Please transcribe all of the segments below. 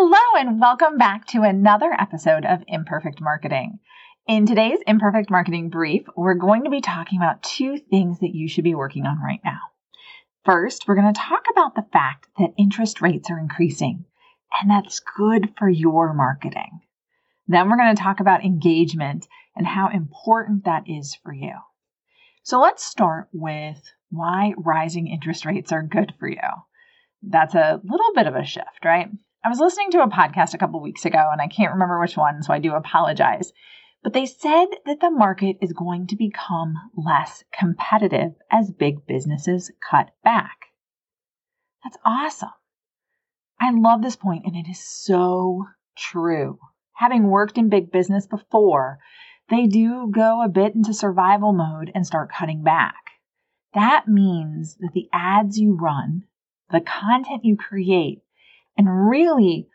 Hello, and welcome back to another episode of Imperfect Marketing. In today's Imperfect Marketing Brief, we're going to be talking about two things that you should be working on right now. First, we're going to talk about the fact that interest rates are increasing, and that's good for your marketing. Then we're going to talk about engagement and how important that is for you. So let's start with why rising interest rates are good for you. That's a little bit of a shift, right? I was listening to a podcast a couple weeks ago and I can't remember which one, so I do apologize. But they said that the market is going to become less competitive as big businesses cut back. That's awesome. I love this point and it is so true. Having worked in big business before, they do go a bit into survival mode and start cutting back. That means that the ads you run, the content you create, and really,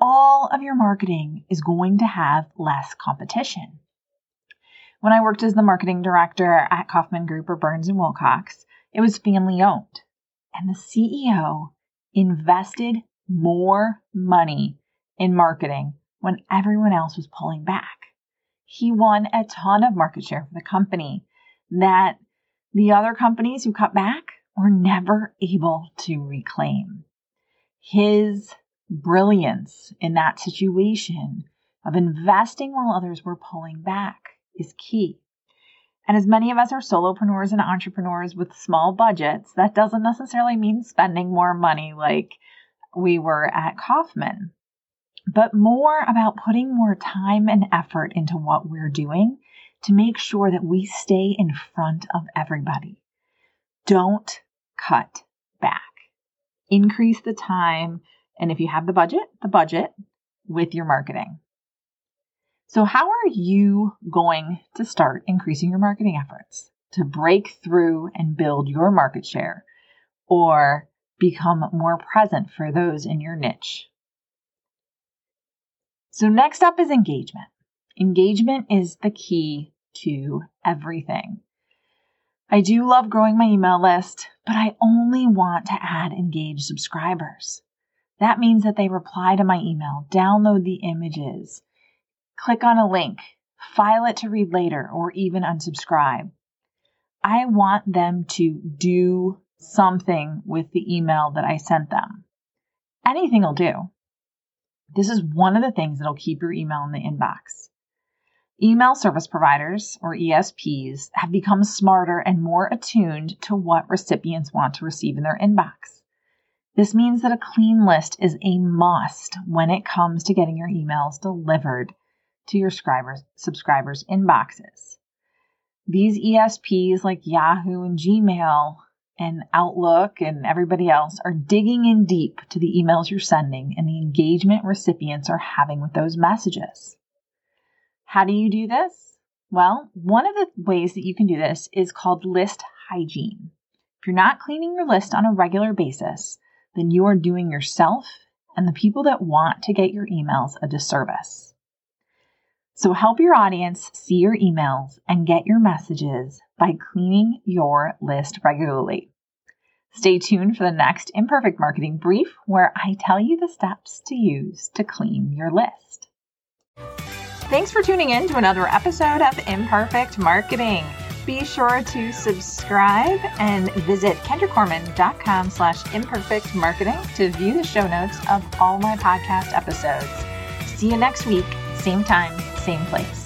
all of your marketing is going to have less competition. When I worked as the marketing director at Kaufman Group or Burns and Wilcox, it was family owned. And the CEO invested more money in marketing when everyone else was pulling back. He won a ton of market share for the company that the other companies who cut back were never able to reclaim his brilliance in that situation of investing while others were pulling back is key. And as many of us are solopreneurs and entrepreneurs with small budgets, that doesn't necessarily mean spending more money like we were at Kaufman, but more about putting more time and effort into what we're doing to make sure that we stay in front of everybody. Don't cut back increase the time, and if you have the budget, the budget with your marketing. So, how are you going to start increasing your marketing efforts to break through and build your market share or become more present for those in your niche? So, next up is engagement. Engagement is the key to everything. I do love growing my email list, but I only want to add engaged subscribers. That means that they reply to my email, download the images, click on a link, file it to read later, or even unsubscribe. I want them to do something with the email that I sent them. Anything will do. This is one of the things that'll keep your email in the inbox. Email service providers, or ESPs, have become smarter and more attuned to what recipients want to receive in their inbox. This means that a clean list is a must when it comes to getting your emails delivered to your subscribers, inboxes. These ESPs like Yahoo and Gmail and Outlook and everybody else are digging in deep to the emails you're sending and the engagement recipients are having with those messages. How do you do this? Well, one of the ways that you can do this is called list hygiene. If you're not cleaning your list on a regular basis, then you are doing yourself and the people that want to get your emails a disservice. So help your audience see your emails and get your messages by cleaning your list regularly. Stay tuned for the next Imperfect Marketing Brief where I tell you the steps to use to clean your list. Thanks for tuning in to another episode of Imperfect Marketing. Be sure to subscribe and visit kendracorman.com slash imperfect marketing to view the show notes of all my podcast episodes. See you next week, same time, same place.